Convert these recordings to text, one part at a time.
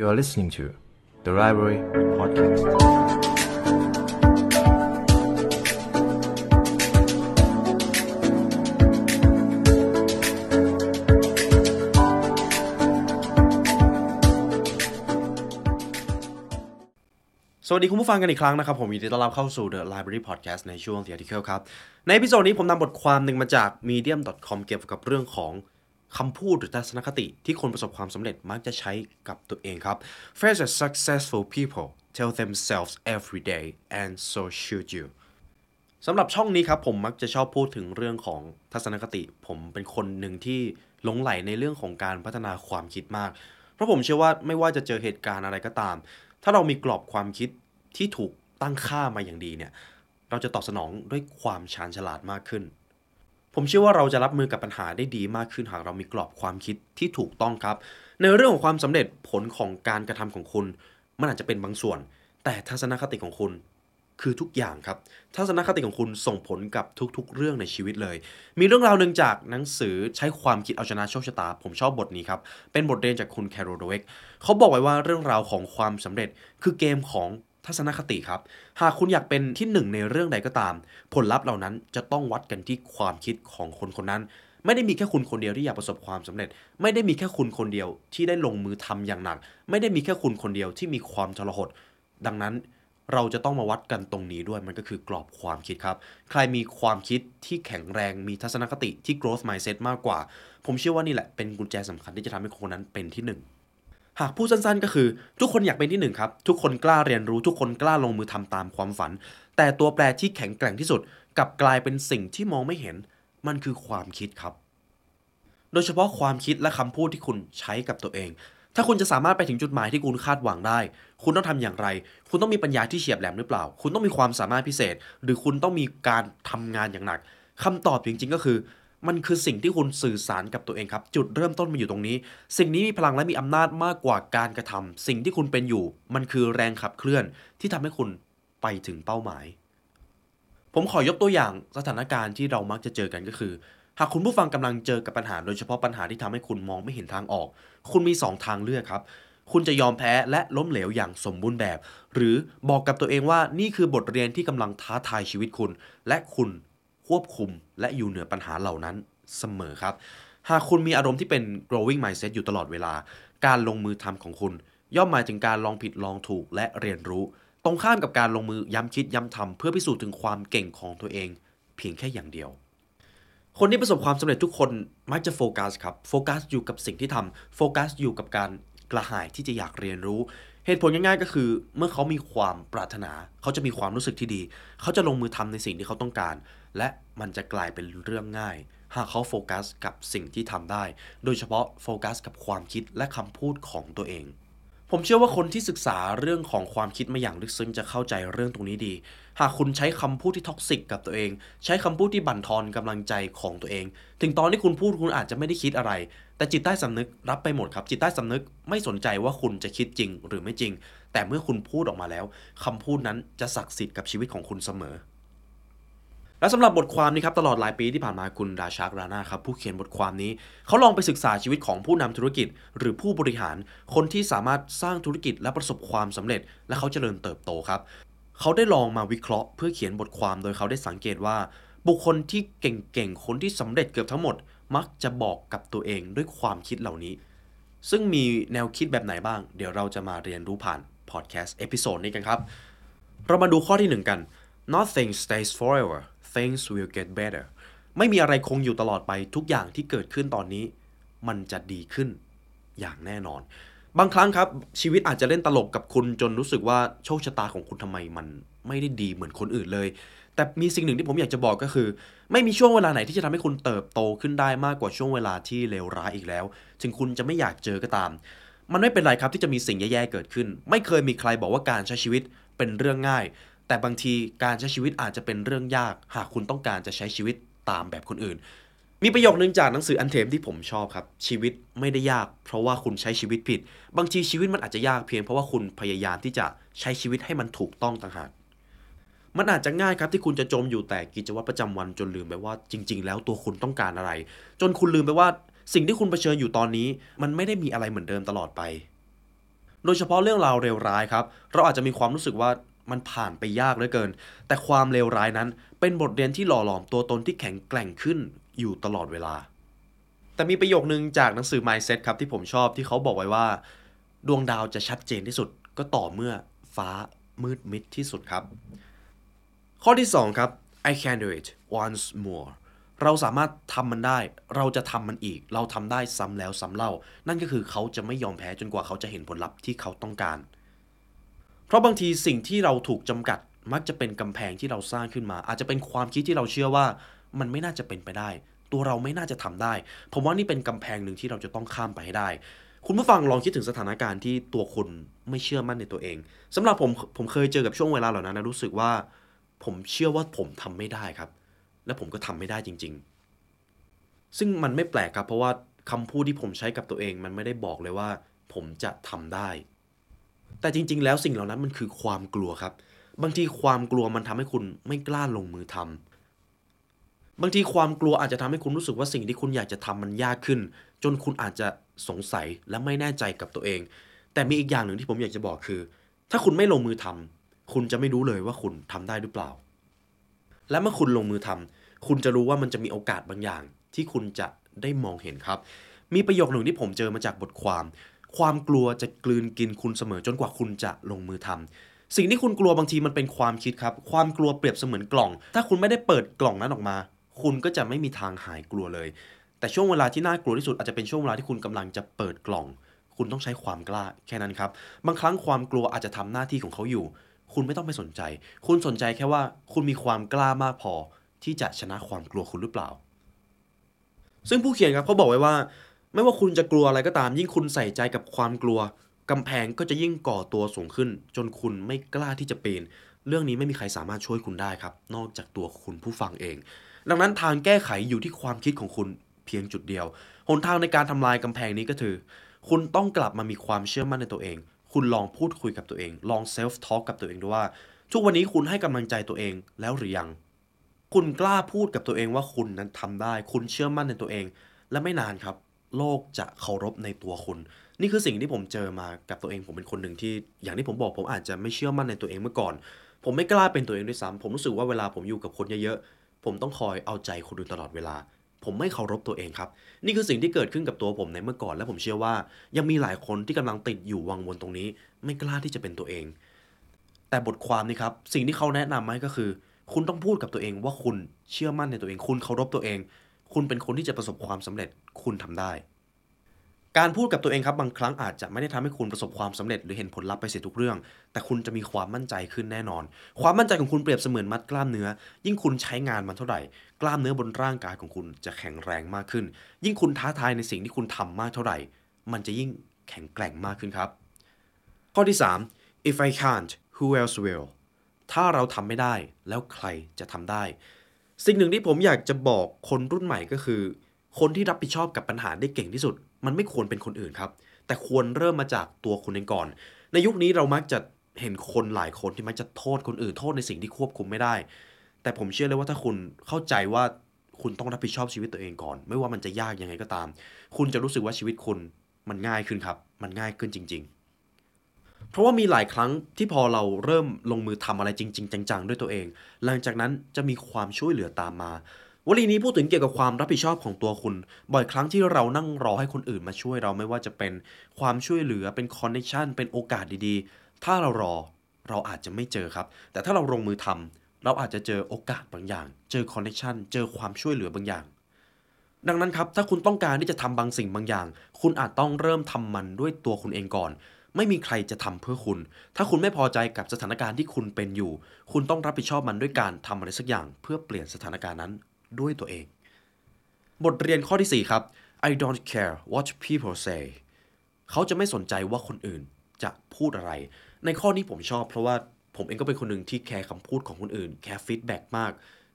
You are listening to the Library Podcast. สวัสดีคุณผู้ฟังกันอีกครั้งนะครับ ผมยินดีต้อนรับเข้าสู่ The Library Podcast ในช่วง The Article ครับ ในพิโซดนี้ผมนำบทความหนึ่งมาจาก medium.com เกี่ยวกับเรื่องของ คำพูดหรือทัศนคติที่คนประสบความสำเร็จมักจะใช้กับตัวเองครับ Phrase that successful people tell themselves every day and so should you สำหรับช่องนี้ครับผมมักจะชอบพูดถึงเรื่องของทัศนคติ ผมเป็นคนหนึ่งที่หลงไหลในเรื่องของการพัฒนาความคิดมาก เพราะผมเชื่อว่าไม่ว่าจะเจอเหตุการณ์อะไรก็ตาม ถ้าเรามีกรอบความคิดที่ถูกตั้งค่ามาอย่างดีเนี่ย เราจะตอบสนองด้วยความชาญฉลาดมากขึ้น ผมเชื่อว่าเราจะรับมือกับปัญหาได้ดีมากขึ้นหากเรามีกรอบความคิดที่ถูกต้องครับ ในเรื่องของความสำเร็จผลของการกระทำของคุณ มันอาจจะเป็นบางส่วน แต่ทัศนคติของคุณคือทุกอย่างครับ ทัศนคติของคุณส่งผลกับทุกๆ เรื่องในชีวิตเลย มีเรื่องราวหนึ่งจากหนังสือใช้ความคิดเอาชนะโชคชะตา ผมชอบบทนี้ครับ เป็นบทเรียนจากคุณแคโรโดเวกเขาบอกไว้ว่าเรื่องราวของความสำเร็จคือเกมของ ทัศนคติครับ หากคุณอยากเป็นที่หนึ่งในเรื่องใดก็ตาม ผลลัพธ์เหล่านั้นจะต้องวัดกันที่ความคิดของคนคนนั้น ไม่ได้มีแค่คุณคนเดียวที่อยากประสบความสำเร็จ ไม่ได้มีแค่คุณคนเดียวที่ได้ลงมือทำอย่างหนัก ไม่ได้มีแค่คุณคนเดียวที่มีความทรหดดังนั้นเราจะต้องมาวัดกันตรงนี้ด้วยมันก็คือกรอบความคิดครับ ใครมีความคิดที่แข็งแรงมีทัศนคติที่ growth mindset มากกว่า ผมเชื่อว่านี่แหละเป็นกุญแจสำคัญที่จะทำให้คนคนนั้นเป็นที่หนึ่ง หากพูดสั้นๆ ก็คือ ทุกคนอยากเป็นที่หนึ่งครับ ทุกคนกล้าเรียนรู้ทุกคนกล้าลงมือทำตามความฝัน แต่ตัวแปรที่แข็งแกร่งที่สุดกลับกลายเป็นสิ่งที่มองไม่เห็น มันคือความคิดครับ โดยเฉพาะความคิดและคำพูดที่คุณใช้กับตัวเอง ถ้าคุณจะสามารถไปถึงจุดหมายที่คุณคาดหวังได้ คุณต้องทำอย่างไร คุณต้องมีปัญญาที่เฉียบแหลมหรือเปล่า คุณต้องมีความสามารถพิเศษ หรือคุณต้องมีการทำงานอย่างหนักคำตอบจริงๆก็คือ มันคือสิ่งที่คุณสื่อสารกับตัวเองครับ จุดเริ่มต้นมันอยู่ตรงนี้ สิ่งนี้มีพลังและมีอำนาจมากกว่าการกระทำสิ่งที่คุณเป็นอยู่ มันคือแรงขับเคลื่อนที่ทำให้คุณไปถึงเป้าหมาย ผมขอยกตัวอย่างสถานการณ์ที่เรามักจะเจอกันก็คือ หากคุณผู้ฟังกำลังเจอกับปัญหา โดยเฉพาะปัญหาที่ทำให้คุณมองไม่เห็นทางออก คุณมี 2 ทางเลือกครับคุณจะยอมแพ้และล้มเหลวอย่างสมบูรณ์แบบ หรือบอกกับตัวเองว่านี่คือบทเรียนที่กำลังท้าทายชีวิตคุณ และคุณ ควบคุม และอยู่เหนือปัญหาเหล่านั้นเสมอครับ หากคุณมีอารมณ์ที่เป็น growing mindset อยู่ตลอดเวลา การลงมือทำของคุณ ย่อมหมายถึงการลองผิดลองถูกและเรียนรู้ ตรงข้ามกับการลงมือย้ำคิดย้ำทำเพื่อพิสูจน์ถึงความเก่งของตัวเอง เพียงแค่อย่างเดียวคนที่ประสบความสำเร็จทุกคนมักจะโฟกัสครับ โฟกัสอยู่กับสิ่งที่ทำโฟกัสอยู่กับการกระหายที่จะอยากเรียนรู้ เหตุผลง่ายๆก็คือ เมื่อเขามีความปรารถนา เขาจะมีความรู้สึกที่ดี เขาจะลงมือทำในสิ่งที่เขาต้องการและมันจะกลายเป็นเรื่องง่าย หากเขาโฟกัสกับสิ่งที่ทำได้ โดยเฉพาะโฟกัสกับความคิดและคำพูดของตัวเอง ผมเชื่อว่าคนที่ศึกษาเรื่องของความคิดมาอย่างลึกซึ้งจะเข้าใจเรื่องตรงนี้ดี หากคุณใช้คำพูดที่ toxic กับตัวเอง ใช้คำพูดที่บั่นทอนกำลังใจของตัวเอง ถึงตอนที่คุณพูดคุณอาจจะไม่ได้คิดอะไร แต่จิตใต้สำนึกรับไปหมดครับ จิตใต้สำนึกไม่สนใจว่าคุณจะคิดจริงหรือไม่จริง แต่เมื่อคุณพูดออกมาแล้วคำพูดนั้นจะศักดิ์สิทธิ์กับชีวิตของคุณเสมอ และสำหรับบทความนี้ครับตลอดหลายปีที่ผ่านมาคุณราชากรานาครับผู้เขียนบทความนี้ เขาลองไปศึกษาชีวิตของผู้นำธุรกิจ หรือผู้บริหาร คนที่สามารถสร้างธุรกิจและประสบความสำเร็จ และเขาเจริญเติบโตครับ เขาได้ลองมาวิเคราะห์เพื่อเขียนบทความโดยเขาได้สังเกตว่า บุคคลที่เก่งๆคนที่สำเร็จเกือบทั้งหมด มักจะบอกกับตัวเองด้วยความคิดเหล่านี้ ซึ่งมีแนวคิดแบบไหนบ้าง เดี๋ยวเราจะมาเรียนรู้ผ่านพอดแคสต์ episode นี้กันครับเรามาดูข้อที่หนึ่งกัน nothing stays forever things will get better ไม่มีอะไรคงอยู่ตลอดไปทุกอย่างที่เกิดขึ้นตอนนี้ มันจะดีขึ้นอย่างแน่นอน บางครั้งครับชีวิตอาจจะเล่นตลกกับคุณจนรู้สึกว่าโชคชะตาของคุณทำไมมันไม่ได้ดีเหมือนคนอื่นเลย แต่มีสิ่งหนึ่งที่ผมอยากจะบอกก็คือ ไม่มีช่วงเวลาไหนที่จะทำให้คุณเติบโตขึ้นได้มากกว่าช่วงเวลาที่เลวร้ายอีกแล้ว ถึงคุณจะไม่อยากเจอก็ตาม มันไม่เป็นไรครับที่จะมีสิ่งแย่ๆเกิดขึ้น ไม่เคยมีใครบอกว่าการใช้ชีวิตเป็นเรื่องง่าย แต่บางทีการใช้ชีวิตอาจจะเป็นเรื่องยาก หากคุณต้องการจะใช้ชีวิตตามแบบคนอื่น มีประโยคนึงจากหนังสืออันเทมที่ผมชอบครับ ชีวิตไม่ได้ยาก เพราะว่าคุณใช้ชีวิตผิด บางทีชีวิตมันอาจจะยากเพียงเพราะว่าคุณพยายามที่จะใช้ชีวิตให้มันถูกต้องต่างหากมันอาจจะง่ายครับที่คุณจะจมอยู่แต่กิจวัตรประจำวันจนลืมไปว่าจริง ๆ แล้วตัวคุณต้องการอะไร จนคุณลืมไปว่าสิ่งที่คุณเผชิญอยู่ตอนนี้ มันไม่ได้มีอะไรเหมือนเดิมตลอดไป โดยเฉพาะเรื่องราวเลวร้ายครับ เราอาจจะมีความรู้สึกว่า มันผ่านไปยากเหลือเกิน แต่ความเลวร้ายนั้น เป็นบทเรียนที่หล่อหลอมตัวตนที่แข็งแกร่งขึ้นอยู่ตลอดเวลา แต่มีประโยคนึงจากหนังสือ Mindset ครับที่ผมชอบที่เขาบอกไว้ว่า ดวงดาวจะชัดเจนที่สุด ก็ต่อเมื่อฟ้ามืดมิดที่สุดครับ ข้อที่ 2 ครับ I can do it once more เราสามารถทำมันได้ เราจะทำมันอีก เราทำได้ซ้ำแล้วซ้ำเล่า นั่นก็คือเขาจะไม่ยอมแพ้จนกว่าเขาจะเห็นผลลัพธ์ที่เขาต้องการ เพราะบางทีสิ่งที่เราถูกจำกัดมักจะเป็นกำแพงที่เราสร้างขึ้นมา อาจจะเป็นความคิดที่เราเชื่อว่ามันไม่น่าจะเป็นไปได้ ตัวเราไม่น่าจะทำได้ ผมว่านี่เป็นกำแพงหนึ่งที่เราจะต้องข้ามไปให้ได้ คุณผู้ฟังลองคิดถึงสถานการณ์ที่ตัวคุณไม่เชื่อมั่นในตัวเองสำหรับผมผมเคยเจอกับช่วงเวลาเหล่านั้นนะรู้สึกว่า ผมเชื่อว่าผมทำไม่ได้ครับ และผมก็ทำไม่ได้จริง ๆ ซึ่งมันไม่แปลกครับ เพราะว่าคำพูดที่ผมใช้กับตัวเอง มันไม่ได้บอกเลยว่า ผมจะทำได้ แต่จริง ๆ แล้วสิ่งเหล่านั้นมันคือความกลัวครับ บางทีความกลัวมันทำให้คุณไม่กล้าลงมือทำบางทีความกลัวอาจจะทำให้คุณรู้สึกว่าสิ่งที่คุณอยากจะทำมันยากขึ้น จนคุณอาจจะสงสัยและไม่แน่ใจกับตัวเอง แต่มีอีกอย่างหนึ่งที่ผมอยากจะบอกคือ ถ้าคุณไม่ลงมือทำคุณจะไม่รู้เลยว่าคุณทำได้หรือเปล่า และเมื่อคุณลงมือทำคุณจะรู้ว่ามันจะมีโอกาสบางอย่าง ที่คุณจะได้มองเห็นครับ มีประโยคหนึ่งที่ผมเจอมาจากบทความ ความกลัวจะกลืนกินคุณเสมอจนกว่าคุณจะลงมือทำสิ่งที่คุณกลัวบางทีมันเป็นความคิดครับ ความกลัวเปรียบเสมือนกล่อง ถ้าคุณไม่ได้เปิดกล่องนั้นออกมา คุณก็จะไม่มีทางหายกลัวเลย แต่ช่วงเวลาที่น่ากลัวที่สุดอาจจะเป็นช่วงเวลาที่คุณกำลังจะเปิดกล่อง คุณต้องใช้ความกล้าแค่นั้นครับ บางครั้งความกลัวอาจจะทำหน้าที่ของเขาอยู่ คุณไม่ต้องไปสนใจ คุณสนใจแค่ว่าคุณมีความกล้ามากพอที่จะชนะความกลัวคุณหรือเปล่า ซึ่งผู้เขียนครับเขาบอกไว้ว่า ไม่ว่าคุณจะกลัวอะไรก็ตาม ยิ่งคุณใส่ใจกับความกลัวกำแพงก็จะยิ่งก่อตัวสูงขึ้น จนคุณไม่กล้าที่จะปีน เรื่องนี้ไม่มีใครสามารถช่วยคุณได้ครับ นอกจากตัวคุณผู้ฟังเอง ดังนั้นทางแก้ไขอยู่ที่ความคิดของคุณเพียงจุดเดียว หนทางในการทำลายกำแพงนี้ก็คือ คุณต้องกลับมามีความเชื่อมั่นในตัวเอง คุณลองพูดคุยกับตัวเอง ลองเซลฟ์ทอล์กกับตัวเองดูว่า ทุกวันนี้คุณให้กำลังใจตัวเองแล้วหรือยัง คุณกล้าพูดกับตัวเองว่าคุณนั้นทำได้ คุณเชื่อมั่นในตัวเอง และไม่นานครับ โลกจะเคารพในตัวคุณ นี่คือสิ่งที่ผมเจอมากับตัวเองผมเป็นคนหนึ่งที่ อย่างที่ผมบอกผมอาจจะไม่เชื่อมั่นในตัวเองเมื่อก่อน ผมไม่กล้าเป็นตัวเองด้วยซ้ำผมรู้สึกว่าเวลาผมอยู่กับคนเยอะๆผมต้องคอยเอาใจคนอื่นตลอดเวลา ผมไม่เคารพตัวเองครับ นี่คือสิ่งที่เกิดขึ้นกับตัวผมในเมื่อก่อน และผมเชื่อว่า ยังมีหลายคนที่กำลังติดอยู่วังวนตรงนี้ ไม่กล้าที่จะเป็นตัวเอง แต่บทความนี้ครับสิ่งที่เขาแนะนำมาให้ก็คือ คุณต้องพูดกับตัวเองว่าคุณเชื่อมั่นในตัวเอง คุณเคารพตัวเอง คุณเป็นคนที่จะประสบความสำเร็จคุณทำได้ การพูดกับตัวเองครับบางครั้งอาจจะไม่ได้ทำให้คุณประสบความสำเร็จหรือเห็นผลลัพธ์ไปเสียทุกเรื่อง แต่คุณจะมีความมั่นใจขึ้นแน่นอน ความมั่นใจของคุณเปรียบเสมือนมัดกล้ามเนื้อ ยิ่งคุณใช้งานมันเท่าไหร่ กล้ามเนื้อบนร่างกายของคุณจะแข็งแรงมากขึ้น ยิ่งคุณท้าทายในสิ่งที่คุณทำมากเท่าไหร่ มันจะยิ่งแข็งแกร่งมากขึ้นครับ ข้อที่ 3 if I can't who else will ถ้าเราทำไม่ได้แล้วใครจะทำได้ สิ่งหนึ่งที่ผมอยากจะบอกคนรุ่นใหม่ก็คือ คนที่รับผิดชอบกับปัญหาได้เก่งที่สุด มันไม่ควรเป็นคนอื่นครับ แต่ควรเริ่มมาจากตัวคุณเองก่อน ในยุคนี้เรามักจะเห็นคนหลายคนที่มักจะโทษคนอื่นโทษในสิ่งที่ควบคุมไม่ได้ แต่ผมเชื่อเลยว่าถ้าคุณเข้าใจว่าคุณต้องรับผิดชอบชีวิตตัวเองก่อน ไม่ว่ามันจะยากยังไงก็ตาม คุณจะรู้สึกว่าชีวิตคุณมันง่ายขึ้นครับ มันง่ายขึ้นจริง ๆ เพราะว่ามีหลายครั้งที่พอเราเริ่มลงมือทำอะไรจริง ๆ จังๆ ด้วยตัวเอง หลังจากนั้นจะมีความช่วยเหลือตามมาวลีนี้พูดถึงเกี่ยวกับความรับผิดชอบของตัวคุณ บ่อยครั้งที่เรานั่งรอให้คนอื่นมาช่วยเราไม่ว่าจะเป็นความช่วยเหลือเป็น connection เป็นโอกาสดีๆ ถ้าเรารอเราอาจจะไม่เจอครับ แต่ถ้าเราลงมือทำเราอาจจะเจอโอกาสบางอย่าง เจอ connection เจอความช่วยเหลือบางอย่าง ดังนั้นครับถ้าคุณต้องการที่จะทำบางสิ่งบางอย่าง คุณอาจต้องเริ่มทำมันด้วยตัวคุณเองก่อน ไม่มีใครจะทำเพื่อคุณ ถ้าคุณไม่พอใจกับสถานการณ์ที่คุณเป็นอยู่ คุณต้องรับผิดชอบมันด้วยการทำอะไรสักอย่าง เพื่อเปลี่ยนสถานการณ์นั้นด้วยตัวเอง บทเรียนข้อที่ 4 ครับ I don't care what people say เขาจะไม่สนใจว่าคนอื่นจะพูดอะไร ในข้อนี้ผมชอบเพราะว่าผมเองก็เป็นคนหนึ่งที่แคร์คำพูดของคนอื่น แคร์ feedback มาก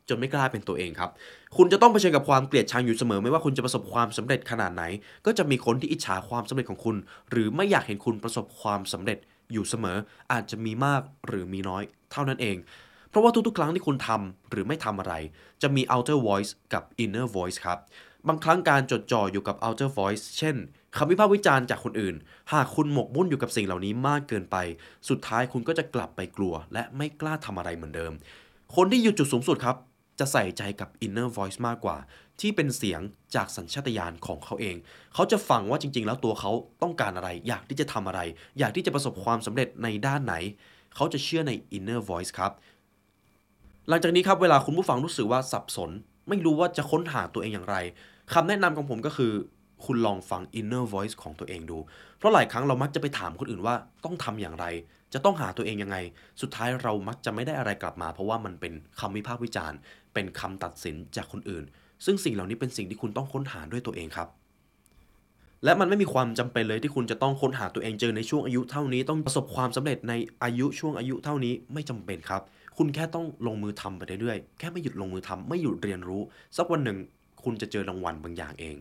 จนไม่กล้าเป็นตัวเองครับ คุณจะต้องเผชิญกับความเกลียดชังอยู่เสมอ ไม่ว่าคุณจะประสบความสำเร็จขนาดไหน ก็จะมีคนที่อิจฉาความสำเร็จของคุณ หรือไม่อยากเห็นคุณประสบความสำเร็จอยู่เสมอ อาจจะมีมากหรือมีน้อย เท่านั้นเอง เพราะว่าทุกๆ ครั้งที่คุณทำหรือไม่ทำอะไร จะมี outer voice กับ inner voice ครับ บางครั้งการจดจ่ออยู่กับ outer voice เช่นคำวิพากษ์วิจารณ์จากคนอื่น หากคุณหมกมุ่นอยู่กับสิ่งเหล่านี้มากเกินไป สุดท้ายคุณก็จะกลับไปกลัว และไม่กล้าทำอะไรเหมือนเดิม คนที่อยู่จุดสูงสุดครับ จะใส่ใจกับ inner voice มากกว่า ที่เป็นเสียงจากสัญชาตญาณของเขาเอง เขาจะฟังว่าจริง ๆ แล้วตัวเขาต้องการอะไร อยากที่จะทำอะไร อยากที่จะประสบความสำเร็จในด้านไหน เขาจะเชื่อใน inner voice ครับ หลังจากนี้ครับเวลาคุณผู้ฟังรู้สึกว่าสับสน ไม่รู้ว่าจะค้นหาตัวเองอย่างไรคำแนะนำของผมก็คือคุณลองฟัง inner voice ของตัวเองดู เพราะหลายครั้งเรามักจะไปถามคนอื่นว่าต้องทำอย่างไร จะต้องหาตัวเองยังไง สุดท้ายเรามักจะไม่ได้อะไรกลับมา เพราะว่ามันเป็นคำวิพากษ์วิจารณ์ เป็นคำตัดสินจากคนอื่น ซึ่งสิ่งเหล่านี้เป็นสิ่งที่คุณต้องค้นหาด้วยตัวเองครับ และมันไม่มีความจำเป็นเลยที่คุณจะต้องค้นหาตัวเองเจอในช่วงอายุเท่านี้ ต้องประสบความสำเร็จในอายุช่วงอายุเท่านี้ไม่จำเป็นครับ คุณแค่ต้องลงมือทำไปเรื่อยๆแค่ไม่หยุดลงมือทำไม่หยุดเรียนรู้ สักวันหนึ่ง คุณจะเจอรางวัลบางอย่างเอง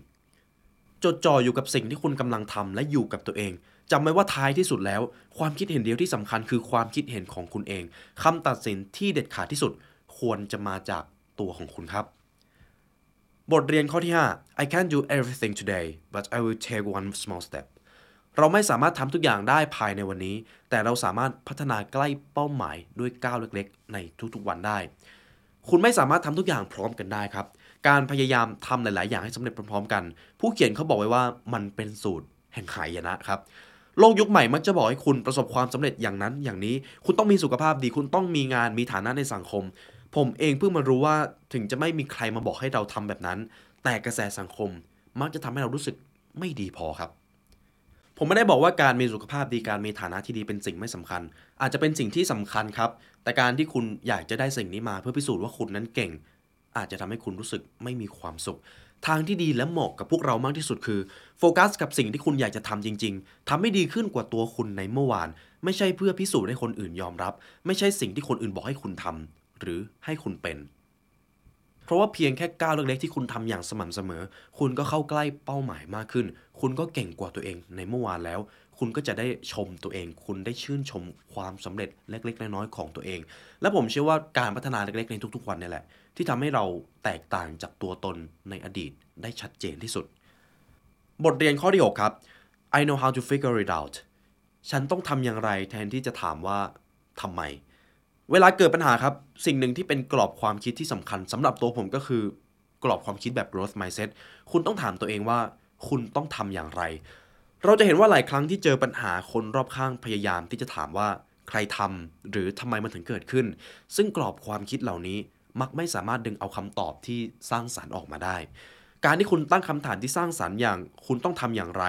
จดจ่ออยู่กับสิ่งที่คุณกำลังทำและอยู่กับตัวเองจำไว้ว่าท้ายที่สุดแล้ว ความคิดเห็นเดียวที่สำคัญคือความคิดเห็นของคุณเองคำตัดสินที่เด็ดขาดที่สุด ควรจะมาจาก ตัวของคุณครับ บทเรียนข้อที่ 5 I can't do everything today but I will take one small step เราไม่สามารถทำทุกอย่างได้ภายในวันนี้ แต่เราสามารถพัฒนาใกล้เป้าหมายด้วยก้าวเล็กๆ ในทุกๆวันได้ คุณไม่สามารถทำทุกอย่างพร้อมกันได้ครับ การพยายามทำหลาย ๆ อย่างให้สำเร็จพร้อมๆ กัน ผู้เขียนเขาบอกไว้ว่ามันเป็นสูตรแห่งหายนะครับโลกยุคใหม่มักจะบอกให้คุณประสบความสำเร็จอย่างนั้นอย่างนี้ คุณต้องมีสุขภาพดี คุณต้องมีงานมีฐานะในสังคม ผมเองเพิ่งมารู้ว่าถึงจะไม่มีใครมาบอกให้เราทำแบบนั้น แต่กระแสสังคมมักจะทำให้เรารู้สึกไม่ดีพอครับ ผมไม่ได้บอกว่าการมีสุขภาพดีการมีฐานะที่ดีเป็นสิ่งไม่สำคัญ อาจจะเป็นสิ่งที่สำคัญครับ แต่การที่คุณอยากจะได้สิ่งนี้มาเพื่อพิสูจน์ว่าคุณนั้นเก่ง อาจจะทำให้คุณรู้สึกไม่มีความสุข ทางที่ดีและเหมาะกับพวกเรามากที่สุดคือโฟกัสกับสิ่งที่คุณอยากจะทำจริง ๆทำให้ดีขึ้นกว่าตัวคุณในเมื่อวาน ไม่ใช่เพื่อพิสูจน์ให้คนอื่นยอมรับ ไม่ใช่สิ่งที่คนอื่นบอกให้คุณทำ หรือให้คุณเป็น เพราะว่าเพียงแค่ก้าวเล็กๆที่คุณทำอย่างสม่ำเสมอ คุณก็เข้าใกล้เป้าหมายมากขึ้น คุณก็เก่งกว่าตัวเองในเมื่อวานแล้ว คุณก็จะได้ชมตัวเอง คุณได้ชื่นชมความสำเร็จเล็กๆน้อยๆของตัวเอง และผมเชื่อว่าการพัฒนาเล็กๆในทุกๆวันนี่แหละ ที่ทำให้เราแตกต่างจากตัวตนในอดีตได้ชัดเจนที่สุด บทเรียนข้อที่6ครับ I know how to figure it out ฉันต้องทำอย่างไรแทนที่จะถามว่าทำไม เวลาเกิดปัญหาครับ สิ่งหนึ่งที่เป็นกรอบความคิดที่สำคัญสำหรับตัวผมก็คือกรอบความคิดแบบ growth mindset คุณต้องถามตัวเองว่าคุณต้องทำอย่างไร เราจะเห็นว่าหลายครั้งที่เจอปัญหาคนรอบข้างพยายามที่จะถามว่าใครทำหรือทำไมมันถึงเกิดขึ้น ซึ่งกรอบความคิดเหล่านี้มักไม่สามารถดึงเอาคำตอบที่สร้างสารรค์ออกมาได้ การที่คุณตั้งคำถามที่สร้างสรรค์อย่าง คุณต้องทำอย่างไร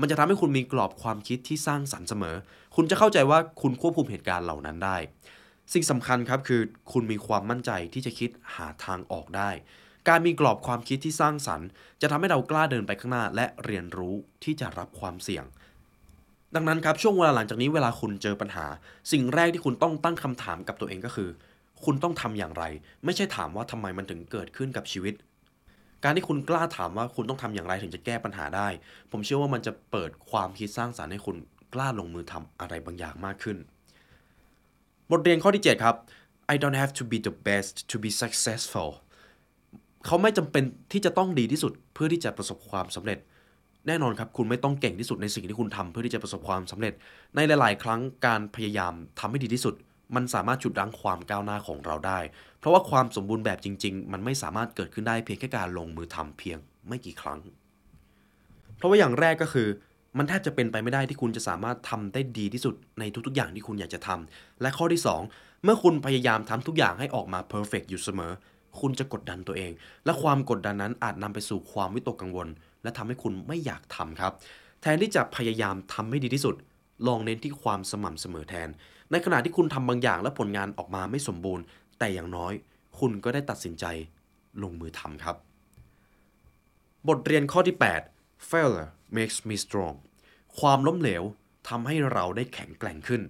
มันจะทำให้คุณมีกรอบความคิดที่สร้างสรรค์เสมอ คุณจะเข้าใจว่าคุณควบคุมเหตุการณ์เหล่านั้นได้ สิ่งสำคัญครับคือคุณมีความมั่นใจที่จะคิดหาทางออกได้ การมีกรอบความคิดที่สร้างสรรค์ จะทำให้เรากล้าเดินไปข้างหน้า และเรียนรู้ที่จะรับความเสี่ยง ดังนั้นครับช่วงเวลาหลังจากนี้เวลาคุณเจอปัญหา สิ่งแรกที่คุณต้องตั้งคำถามกับตัวเองก็คือ คุณต้องทำอย่างไร ไม่ใช่ถามว่าทำไมมันถึงเกิดขึ้นกับชีวิต การที่คุณกล้าถามว่าคุณต้องทำอย่างไรถึงจะแก้ปัญหาได้ ผมเชื่อว่ามันจะเปิดความคิดสร้างสรรค์ให้คุณกล้าลงมือทำอะไรบางอย่างมากขึ้น บทเรียนข้อที่ 7 ครับ I don't have to be the best to be successful เขาไม่จำเป็นที่จะต้องดีที่สุดเพื่อที่จะประสบความสำเร็จ แน่นอนครับ คุณไม่ต้องเก่งที่สุดในสิ่งที่คุณทำเพื่อที่จะประสบความสำเร็จ ในหลาย ๆ ครั้งการพยายามทำให้ดีที่สุด มันสามารถจุดรั้งความก้าวหน้าของเราได้ เพราะว่าความสมบูรณ์แบบจริง ๆ มันไม่สามารถเกิดขึ้นได้เพียงแค่การลงมือทำเพียงไม่กี่ครั้ง เพราะว่าอย่างแรกก็คือ มันแทบจะเป็นไปไม่ได้ที่คุณจะสามารถทำได้ดีที่สุดในทุกๆ อย่างที่คุณอยากจะทำและข้อที่ 2 เมื่อคุณพยายามทำทุกอย่างให้ออกมาเพอร์เฟกอยู่เสมอ คุณจะกดดันตัวเอง และความกดดันนั้นอาจนำไปสู่ความวิตกกังวล และทำให้คุณไม่อยากทำครับ แทนที่จะพยายามทำให้ดีที่สุด ลองเน้นที่ความสม่ำเสมอแทน ในขณะที่คุณทำบางอย่างและผลงานออกมาไม่สมบูรณ์ แต่อย่างน้อย คุณก็ได้ตัดสินใจลงมือทำครับ บทเรียนข้อที่ 8 failure makes me strong ความล้มเหลวทำให้เราได้แข็งแกร่งขึ้น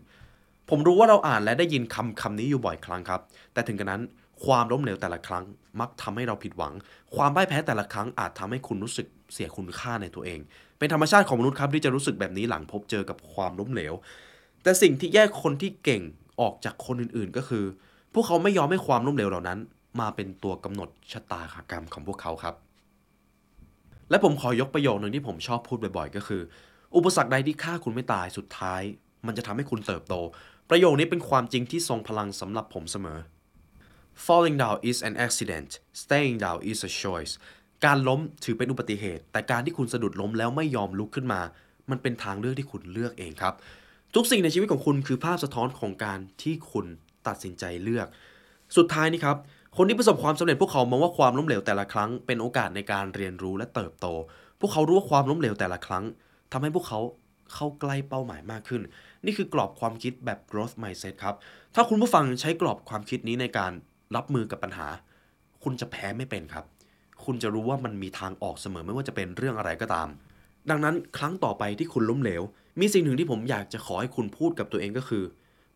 ผมรู้ว่าเราอ่านและได้ยินคำคำนี้อยู่บ่อยครั้งครับ แต่ถึงกระนั้นความล้มเหลวแต่ละครั้งมักทำให้เราผิดหวัง ความพ่ายแพ้แต่ละครั้งอาจทำให้คุณรู้สึกเสียคุณค่าในตัวเอง เป็นธรรมชาติของมนุษย์ครับที่จะรู้สึกแบบนี้หลังพบเจอกับความล้มเหลว แต่สิ่งที่แยกคนที่เก่งออกจากคนอื่นๆ ก็คือ พวกเขาไม่ยอมให้ความล้มเหลวเหล่านั้น มาเป็นตัวกำหนดชะตากรรมของพวกเขาครับ และผมขอยกประโยคหนึ่งที่ผมชอบพูดบ่อยๆ ก็คือ อุปสรรคใดที่ฆ่าคุณไม่ตายสุดท้าย มันจะทำให้คุณเติบโต ประโยคนี้เป็นความจริงที่ทรงพลังสำหรับผมเสมอ falling down is an accident staying down is a choice การล้มถือเป็นอุบัติเหตุ แต่การที่คุณสะดุดล้มแล้วไม่ยอมลุกขึ้นมา มันเป็นทางเลือกที่คุณเลือกเองครับ ทุกสิ่งในชีวิตของคุณคือภาพสะท้อนของการที่คุณตัดสินใจเลือก สุดท้ายนี่ครับ คนที่ประสบความสำเร็จพวกเขามองว่าความล้มเหลวแต่ละครั้งเป็นโอกาสในการเรียนรู้และเติบโต พวกเขารู้ว่าความล้มเหลวแต่ละครั้ง ทำให้พวกเขาเข้าใกล้เป้าหมายมากขึ้น นี่คือกรอบความคิดแบบ growth mindset ครับ ถ้าคุณผู้ฟังใช้กรอบความคิดนี้ในการรับมือกับปัญหา คุณจะแพ้ไม่เป็นครับ คุณจะรู้ว่ามันมีทางออกเสมอไม่ว่าจะเป็นเรื่องอะไรก็ตาม ดังนั้นครั้งต่อไปที่คุณล้มเหลว มีสิ่งหนึ่งที่ผมอยากจะขอให้คุณพูดกับตัวเองก็คือ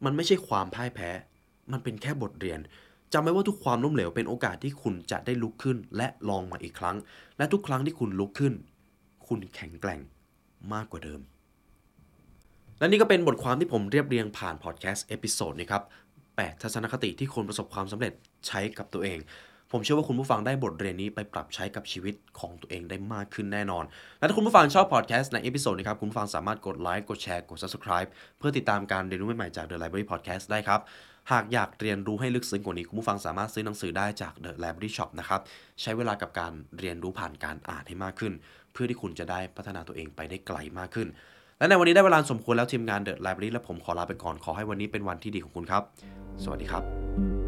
มันไม่ใช่ความพ่ายแพ้ มันเป็นแค่บทเรียนจำไว้ว่าทุกความล้มเหลวเป็นโอกาสที่คุณจะได้ลุกขึ้น และลองมาอีกครั้ง และทุกครั้งที่คุณลุกขึ้น คุณแข็งแกร่ง มากกว่าเดิม และนี่ก็เป็นบทความที่ผมเรียบเรียงผ่านพอดแคสต์ episode นี้ครับแปดทัศนคติที่คนประสบความสำเร็จใช้กับตัวเอง ผมเชื่อว่าคุณผู้ฟังได้บทเรียนนี้ไปปรับใช้กับชีวิตของตัวเองได้มากขึ้นแน่นอน และถ้าคุณผู้ฟังชอบพอดแคสต์ใน episode นี้ครับ คุณผู้ฟังสามารถกดไลค์ กดแชร์ กด subscribe เพื่อติดตามการเรียนรู้ใหม่ๆจาก The Library Podcast ได้ครับ หากอยากเรียนรู้ให้ลึกซึ้งกว่านี้ คุณผู้ฟังสามารถซื้อหนังสือได้จาก The Library Shop นะครับ ใช้เวลากับการเรียนรู้ผ่านการอ่านให้มากขึ้น เพื่อที่คุณจะได้พัฒนาตัวเองไปได้ไกลมากขึ้น และในวันนี้ได้เวลาสมควรแล้วทีมงาน The Library และผมขอลาไปก่อนขอให้วันนี้เป็นวันที่ดีของคุณครับ สวัสดีครับ